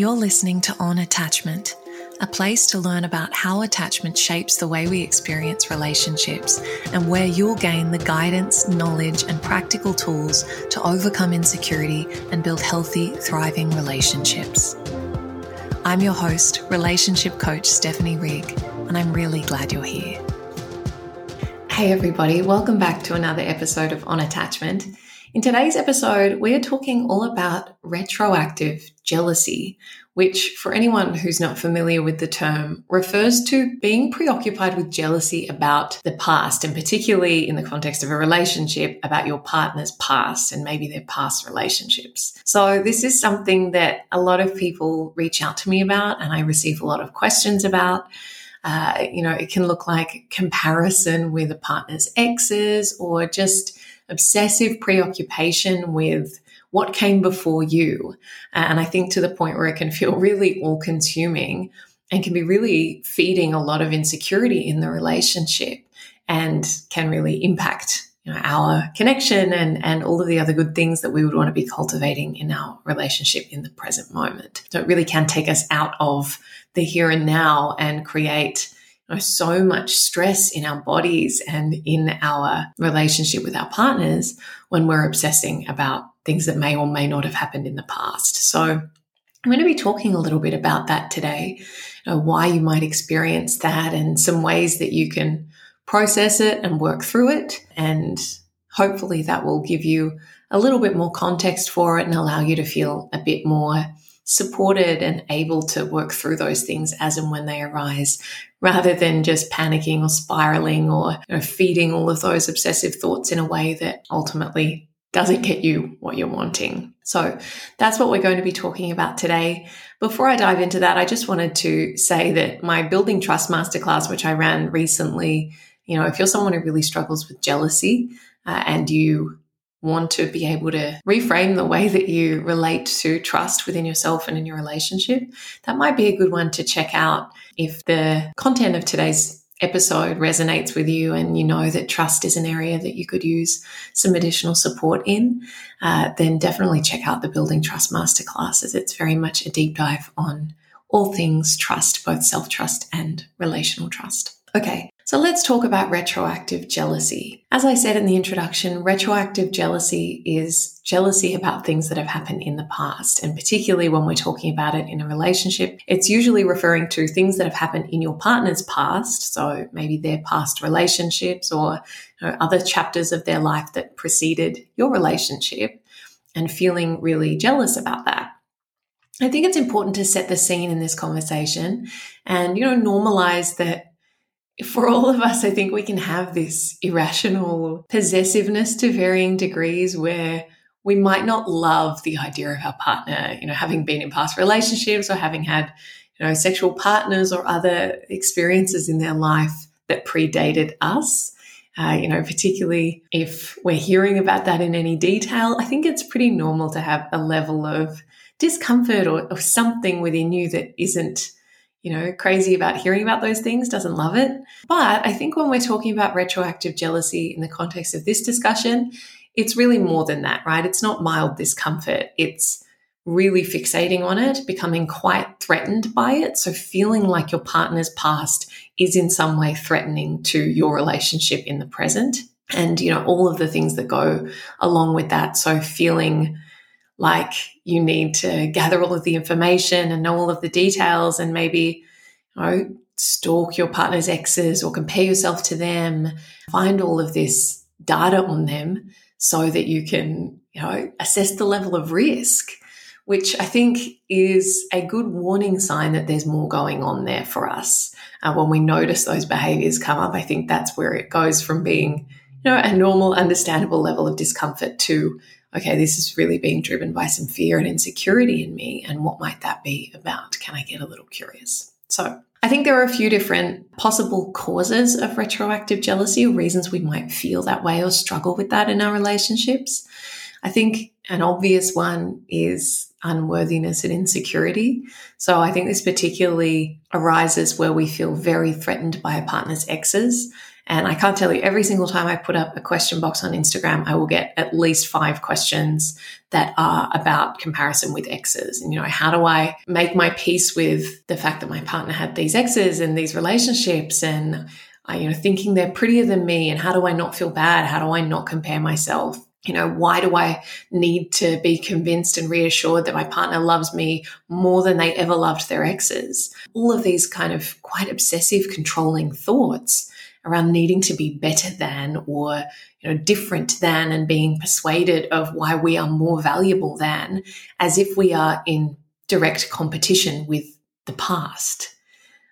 You're listening to On Attachment, a place to learn about how attachment shapes the way we experience relationships and where you'll gain the guidance, knowledge, and practical tools to overcome insecurity and build healthy, thriving relationships. I'm your host, relationship coach Stephanie Rigg, and I'm really glad you're here. Hey, everybody, welcome back to another episode of On Attachment. In today's episode, we're talking all about retroactive jealousy, which, for anyone who's not familiar with the term, refers to being preoccupied with jealousy about the past, and particularly in the context of a relationship, about your partner's past and maybe their past relationships. So, this is something that a lot of people reach out to me about, and I receive a lot of questions about. Uh, you know, it can look like comparison with a partner's exes or just obsessive preoccupation with what came before you. And I think to the point where it can feel really all consuming and can be really feeding a lot of insecurity in the relationship and can really impact you know, our connection and, and all of the other good things that we would want to be cultivating in our relationship in the present moment. So it really can take us out of the here and now and create so much stress in our bodies and in our relationship with our partners when we're obsessing about things that may or may not have happened in the past. So I'm going to be talking a little bit about that today, you know, why you might experience that and some ways that you can process it and work through it. And hopefully that will give you a little bit more context for it and allow you to feel a bit more supported and able to work through those things as and when they arise rather than just panicking or spiraling or you know, feeding all of those obsessive thoughts in a way that ultimately doesn't get you what you're wanting. So that's what we're going to be talking about today. Before I dive into that, I just wanted to say that my building trust masterclass, which I ran recently, you know, if you're someone who really struggles with jealousy uh, and you want to be able to reframe the way that you relate to trust within yourself and in your relationship, that might be a good one to check out if the content of today's episode resonates with you and you know that trust is an area that you could use some additional support in, uh, then definitely check out the Building Trust Masterclass as it's very much a deep dive on all things trust, both self trust and relational trust. Okay, so let's talk about retroactive jealousy. As I said in the introduction, retroactive jealousy is jealousy about things that have happened in the past. And particularly when we're talking about it in a relationship, it's usually referring to things that have happened in your partner's past. So maybe their past relationships or you know, other chapters of their life that preceded your relationship and feeling really jealous about that. I think it's important to set the scene in this conversation and, you know, normalize that for all of us, I think we can have this irrational possessiveness to varying degrees where we might not love the idea of our partner, you know, having been in past relationships or having had, you know, sexual partners or other experiences in their life that predated us. Uh, you know, particularly if we're hearing about that in any detail, I think it's pretty normal to have a level of discomfort or, or something within you that isn't you know, crazy about hearing about those things, doesn't love it. But I think when we're talking about retroactive jealousy in the context of this discussion, it's really more than that, right? It's not mild discomfort. It's really fixating on it, becoming quite threatened by it. So feeling like your partner's past is in some way threatening to your relationship in the present. And, you know, all of the things that go along with that. So feeling like you need to gather all of the information and know all of the details and maybe you know stalk your partner's exes or compare yourself to them. Find all of this data on them so that you can you know assess the level of risk which i think is a good warning sign that there's more going on there for us. Uh, when we notice those behaviors come up i think that's where it goes from being you know a normal understandable level of discomfort to okay, this is really being driven by some fear and insecurity in me. And what might that be about? Can I get a little curious? So I think there are a few different possible causes of retroactive jealousy or reasons we might feel that way or struggle with that in our relationships. I think an obvious one is unworthiness and insecurity. So I think this particularly arises where we feel very threatened by a partner's exes And I can't tell you every single time I put up a question box on Instagram, I will get at least five questions that are about comparison with exes. And, you know, how do I make my peace with the fact that my partner had these exes and these relationships and, you know, thinking they're prettier than me? And how do I not feel bad? How do I not compare myself? you know, why do I need to be convinced and reassured that my partner loves me more than they ever loved their exes? All of these kind of quite obsessive, controlling thoughts around needing to be better than or, you know, different than and being persuaded of why we are more valuable than as if we are in direct competition with the past.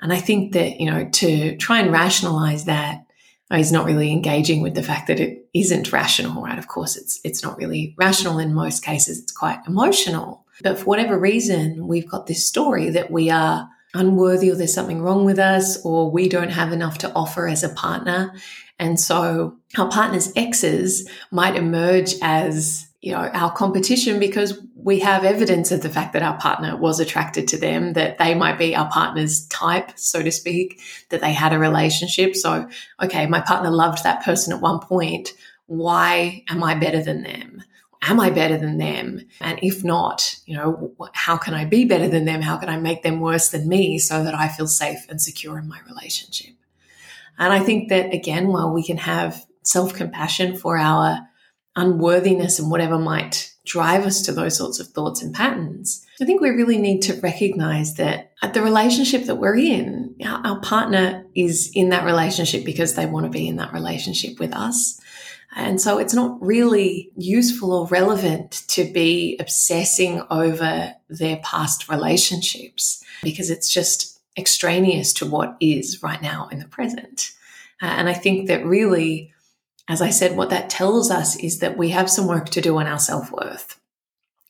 And I think that, you know, to try and rationalize that uh, is not really engaging with the fact that it isn't rational, right? Of course, it's it's not really rational in most cases. It's quite emotional. But for whatever reason, we've got this story that we are unworthy or there's something wrong with us or we don't have enough to offer as a partner. And so our partner's exes might emerge as you know, our competition because we have evidence of the fact that our partner was attracted to them, that they might be our partner's type, so to speak, that they had a relationship. So, okay, my partner loved that person at one point. Why am I better than them? Am I better than them? And if not, you know, how can I be better than them? How can I make them worse than me so that I feel safe and secure in my relationship? And I think that again, while we can have self compassion for our unworthiness and whatever might drive us to those sorts of thoughts and patterns. I think we really need to recognize that at the relationship that we're in, our, partner is in that relationship because they want to be in that relationship with us. And so it's not really useful or relevant to be obsessing over their past relationships because it's just extraneous to what is right now in the present. Uh, and I think that really as I said, what that tells us is that we have some work to do on our self worth.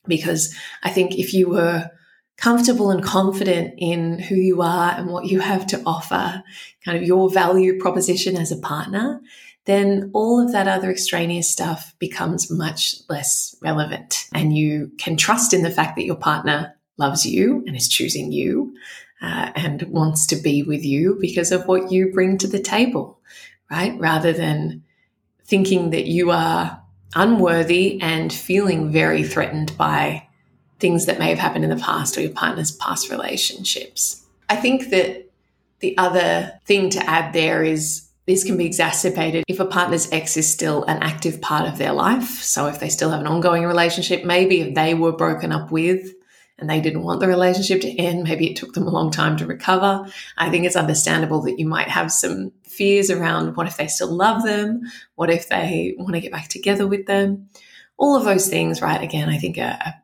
Because I think if you were comfortable and confident in who you are and what you have to offer, kind of your value proposition as a partner, then all of that other extraneous stuff becomes much less relevant. And you can trust in the fact that your partner loves you and is choosing you uh, and wants to be with you because of what you bring to the table, right? Rather than thinking that you are unworthy and feeling very threatened by things that may have happened in the past or your partner's past relationships. I think that the other thing to add there is this can be exacerbated if a partner's ex is still an active part of their life. So if they still have an ongoing relationship, maybe if they were broken up with and they didn't want the relationship to end, maybe it took them a long time to recover. I think it's understandable that you might have some fears around what if they still love them? What if they want to get back together with them? All of those things, right? Again, I think are,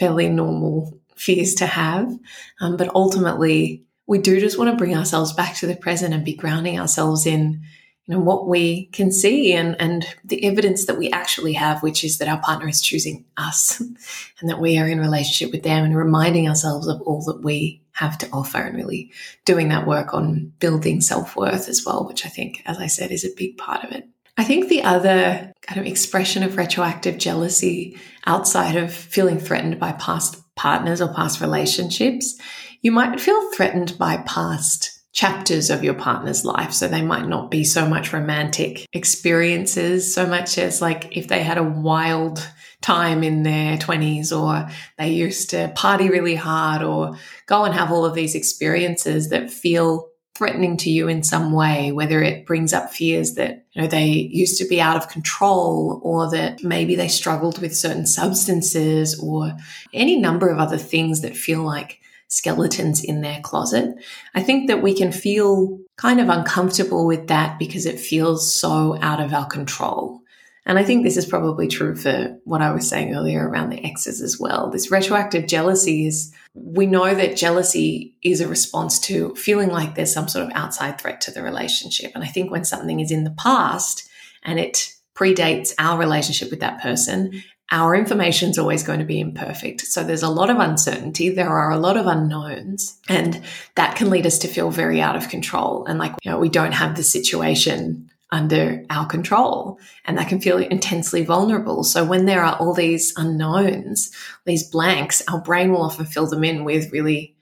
fairly normal fears to have. Um, but ultimately, we do just want to bring ourselves back to the present and be grounding ourselves in you know what we can see and and the evidence that we actually have which is that our partner is choosing us and that we are in relationship with them and reminding ourselves of all that we have to offer and really doing that work on building self-worth as well which i think as i said is a big part of it. I think the other kind of expression of retroactive jealousy outside of feeling threatened by past partners or past relationships you might feel threatened by past chapters of your partner's life. So they might not be so much romantic experiences, so much as like if they had a wild time in their 20s or they used to party really hard or go and have all of these experiences that feel threatening to you in some way whether it brings up fears that you know they used to be out of control or that maybe they struggled with certain substances or any number of other things that feel like skeletons in their closet. I think that we can feel kind of uncomfortable with that because it feels so out of our control. And I think this is probably true for what I was saying earlier around the exes as well. This retroactive jealousy is, we know that jealousy is a response to feeling like there's some sort of outside threat to the relationship. And I think when something is in the past and it predates our relationship with that person our information is always going to be imperfect. So there's a lot of uncertainty. There are a lot of unknowns and that can lead us to feel very out of control. And like, you know, we don't have the situation under our control and that can feel intensely vulnerable. So when there are all these unknowns, these blanks, our brain will often fill them in with really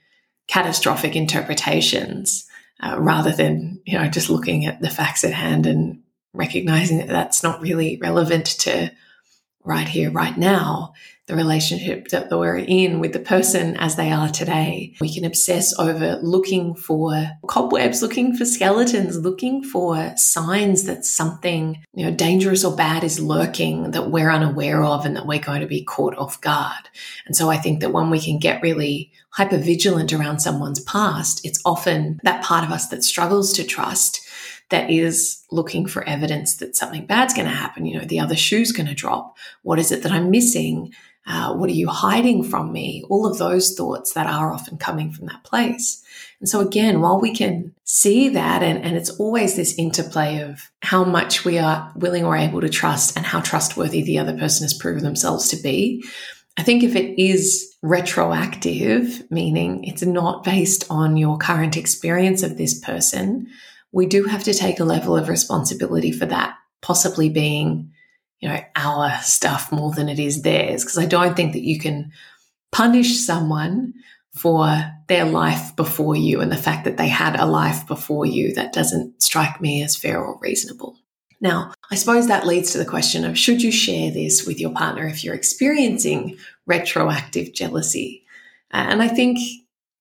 catastrophic interpretations uh, rather than, you know, just looking at the facts at hand and recognizing that that's not really relevant to right here, right now, the relationship that we're in with the person as they are today. We can obsess over looking for cobwebs, looking for skeletons, looking for signs that something, you know, dangerous or bad is lurking that we're unaware of and that we're going to be caught off guard. And so I think that when we can get really hyper vigilant around someone's past, it's often that part of us that struggles to trust that is looking for evidence that something bad's going to happen. You know, the other shoe's going to drop. What is it that I'm missing? Uh, what are you hiding from me? All of those thoughts that are often coming from that place. And so, again, while we can see that, and, and it's always this interplay of how much we are willing or able to trust and how trustworthy the other person has proven themselves to be. I think if it is retroactive, meaning it's not based on your current experience of this person, we do have to take a level of responsibility for that possibly being, you know, our stuff more than it is theirs. Because I don't think that you can punish someone for their life before you and the fact that they had a life before you. That doesn't strike me as fair or reasonable. Now, I suppose that leads to the question of should you share this with your partner if you're experiencing retroactive jealousy? And I think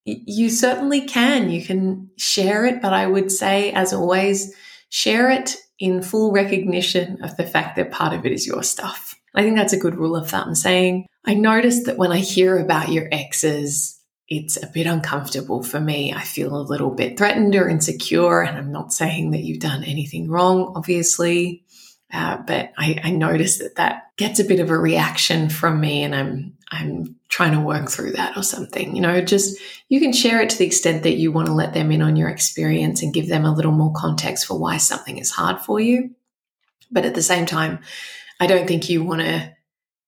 you certainly can. You can share it, but I would say, as always, share it in full recognition of the fact that part of it is your stuff. I think that's a good rule of thumb saying, I noticed that when I hear about your exes, it's a bit uncomfortable for me. I feel a little bit threatened or insecure. And I'm not saying that you've done anything wrong, obviously. Uh, but I, I notice that that gets a bit of a reaction from me, and I'm I'm trying to work through that or something. You know, just you can share it to the extent that you want to let them in on your experience and give them a little more context for why something is hard for you. But at the same time, I don't think you want to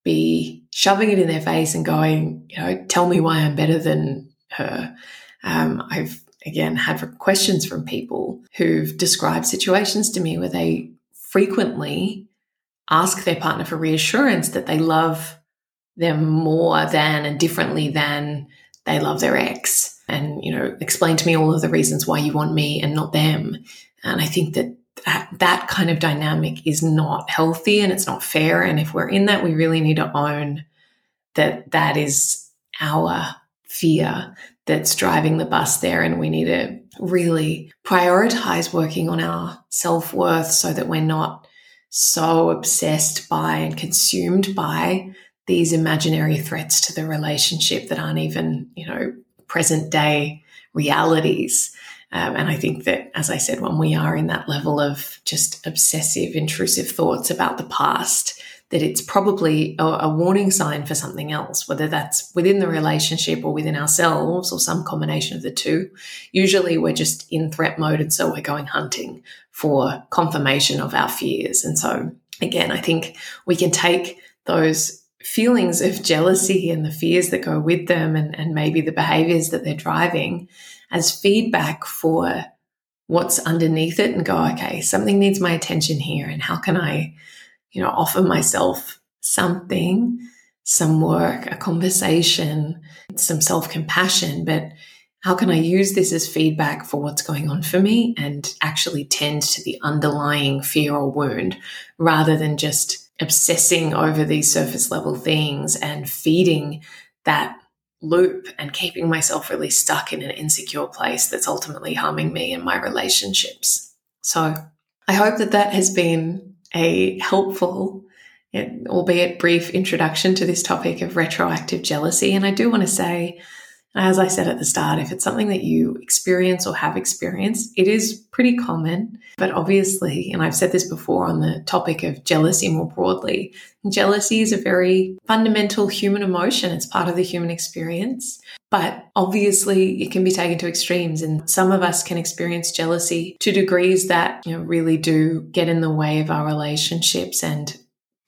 be shoving it in their face and going, you know, tell me why I'm better than her. Um, I've again had questions from people who've described situations to me where they frequently ask their partner for reassurance that they love them more than and differently than they love their ex and you know explain to me all of the reasons why you want me and not them. And i think that that, that kind of dynamic is not healthy and it's not fair. And if we're in that we really need to own that that is our fear that's driving the bus there. And we need to really prioritize working on our self worth so that we're not so obsessed by and consumed by these imaginary threats to the relationship that aren't even, you know, present day realities. Um, and I think that, as I said, when we are in that level of just obsessive, intrusive thoughts about the past, that it's probably a, a, warning sign for something else, whether that's within the relationship or within ourselves or some combination of the two. Usually we're just in threat mode. And so we're going hunting for confirmation of our fears. And so, again, I think we can take those feelings of jealousy and the fears that go with them and, and maybe the behaviors that they're driving as feedback for what's underneath it and go, okay, something needs my attention here. And how can I you know, offer myself something, some work, a conversation, some self compassion, but how can I use this as feedback for what's going on for me and actually tend to the underlying fear or wound rather than just obsessing over these surface level things and feeding that loop and keeping myself really stuck in an insecure place that's ultimately harming me and my relationships. So I hope that that has been a helpful, albeit brief, introduction to this topic of retroactive jealousy. And I do want to say, as I said at the start, if it's something that you experience or have experienced, it is pretty common. But obviously, and I've said this before on the topic of jealousy more broadly, jealousy is a very fundamental human emotion. It's part of the human experience. But obviously, it can be taken to extremes. And some of us can experience jealousy to degrees that you know, really do get in the way of our relationships and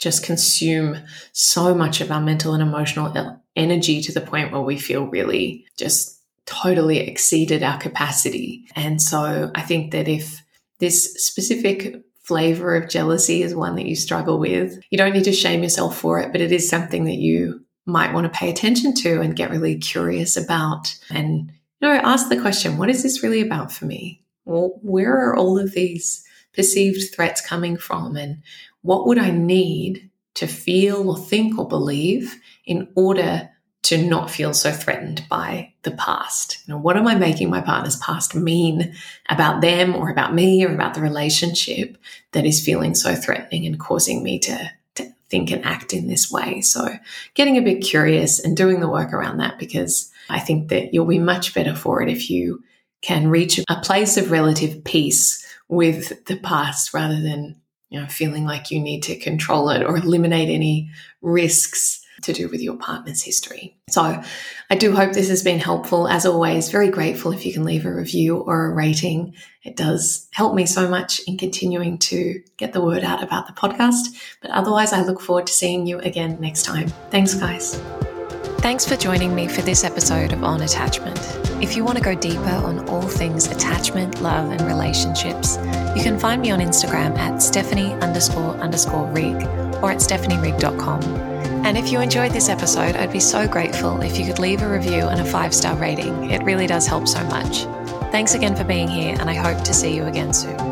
just consume so much of our mental and emotional energy to the point where we feel really just totally exceeded our capacity. And so I think that if this specific flavor of jealousy is one that you struggle with, you don't need to shame yourself for it, but it is something that you might want to pay attention to and get really curious about and you know ask the question what is this really about for me well, where are all of these perceived threats coming from? And what would I need to feel or think or believe in order to not feel so threatened by the past. You know, what am I making my partner's past mean about them or about me or about the relationship that is feeling so threatening and causing me to, to think and act in this way? So getting a bit curious and doing the work around that because I think that you'll be much better for it if you can reach a place of relative peace with the past rather than you know feeling like you need to control it or eliminate any risks to do with your partner's history. So I do hope this has been helpful. As always, very grateful if you can leave a review or a rating. It does help me so much in continuing to get the word out about the podcast. But otherwise, I look forward to seeing you again next time. Thanks, guys. Thanks for joining me for this episode of On Attachment. If you want to go deeper on all things attachment, love, and relationships, you can find me on Instagram at Stephanie underscore underscore Rigg or at stephanierigg.com. And if you enjoyed this episode, I'd be so grateful if you could leave a review and a five star rating. It really does help so much. Thanks again for being here, and I hope to see you again soon.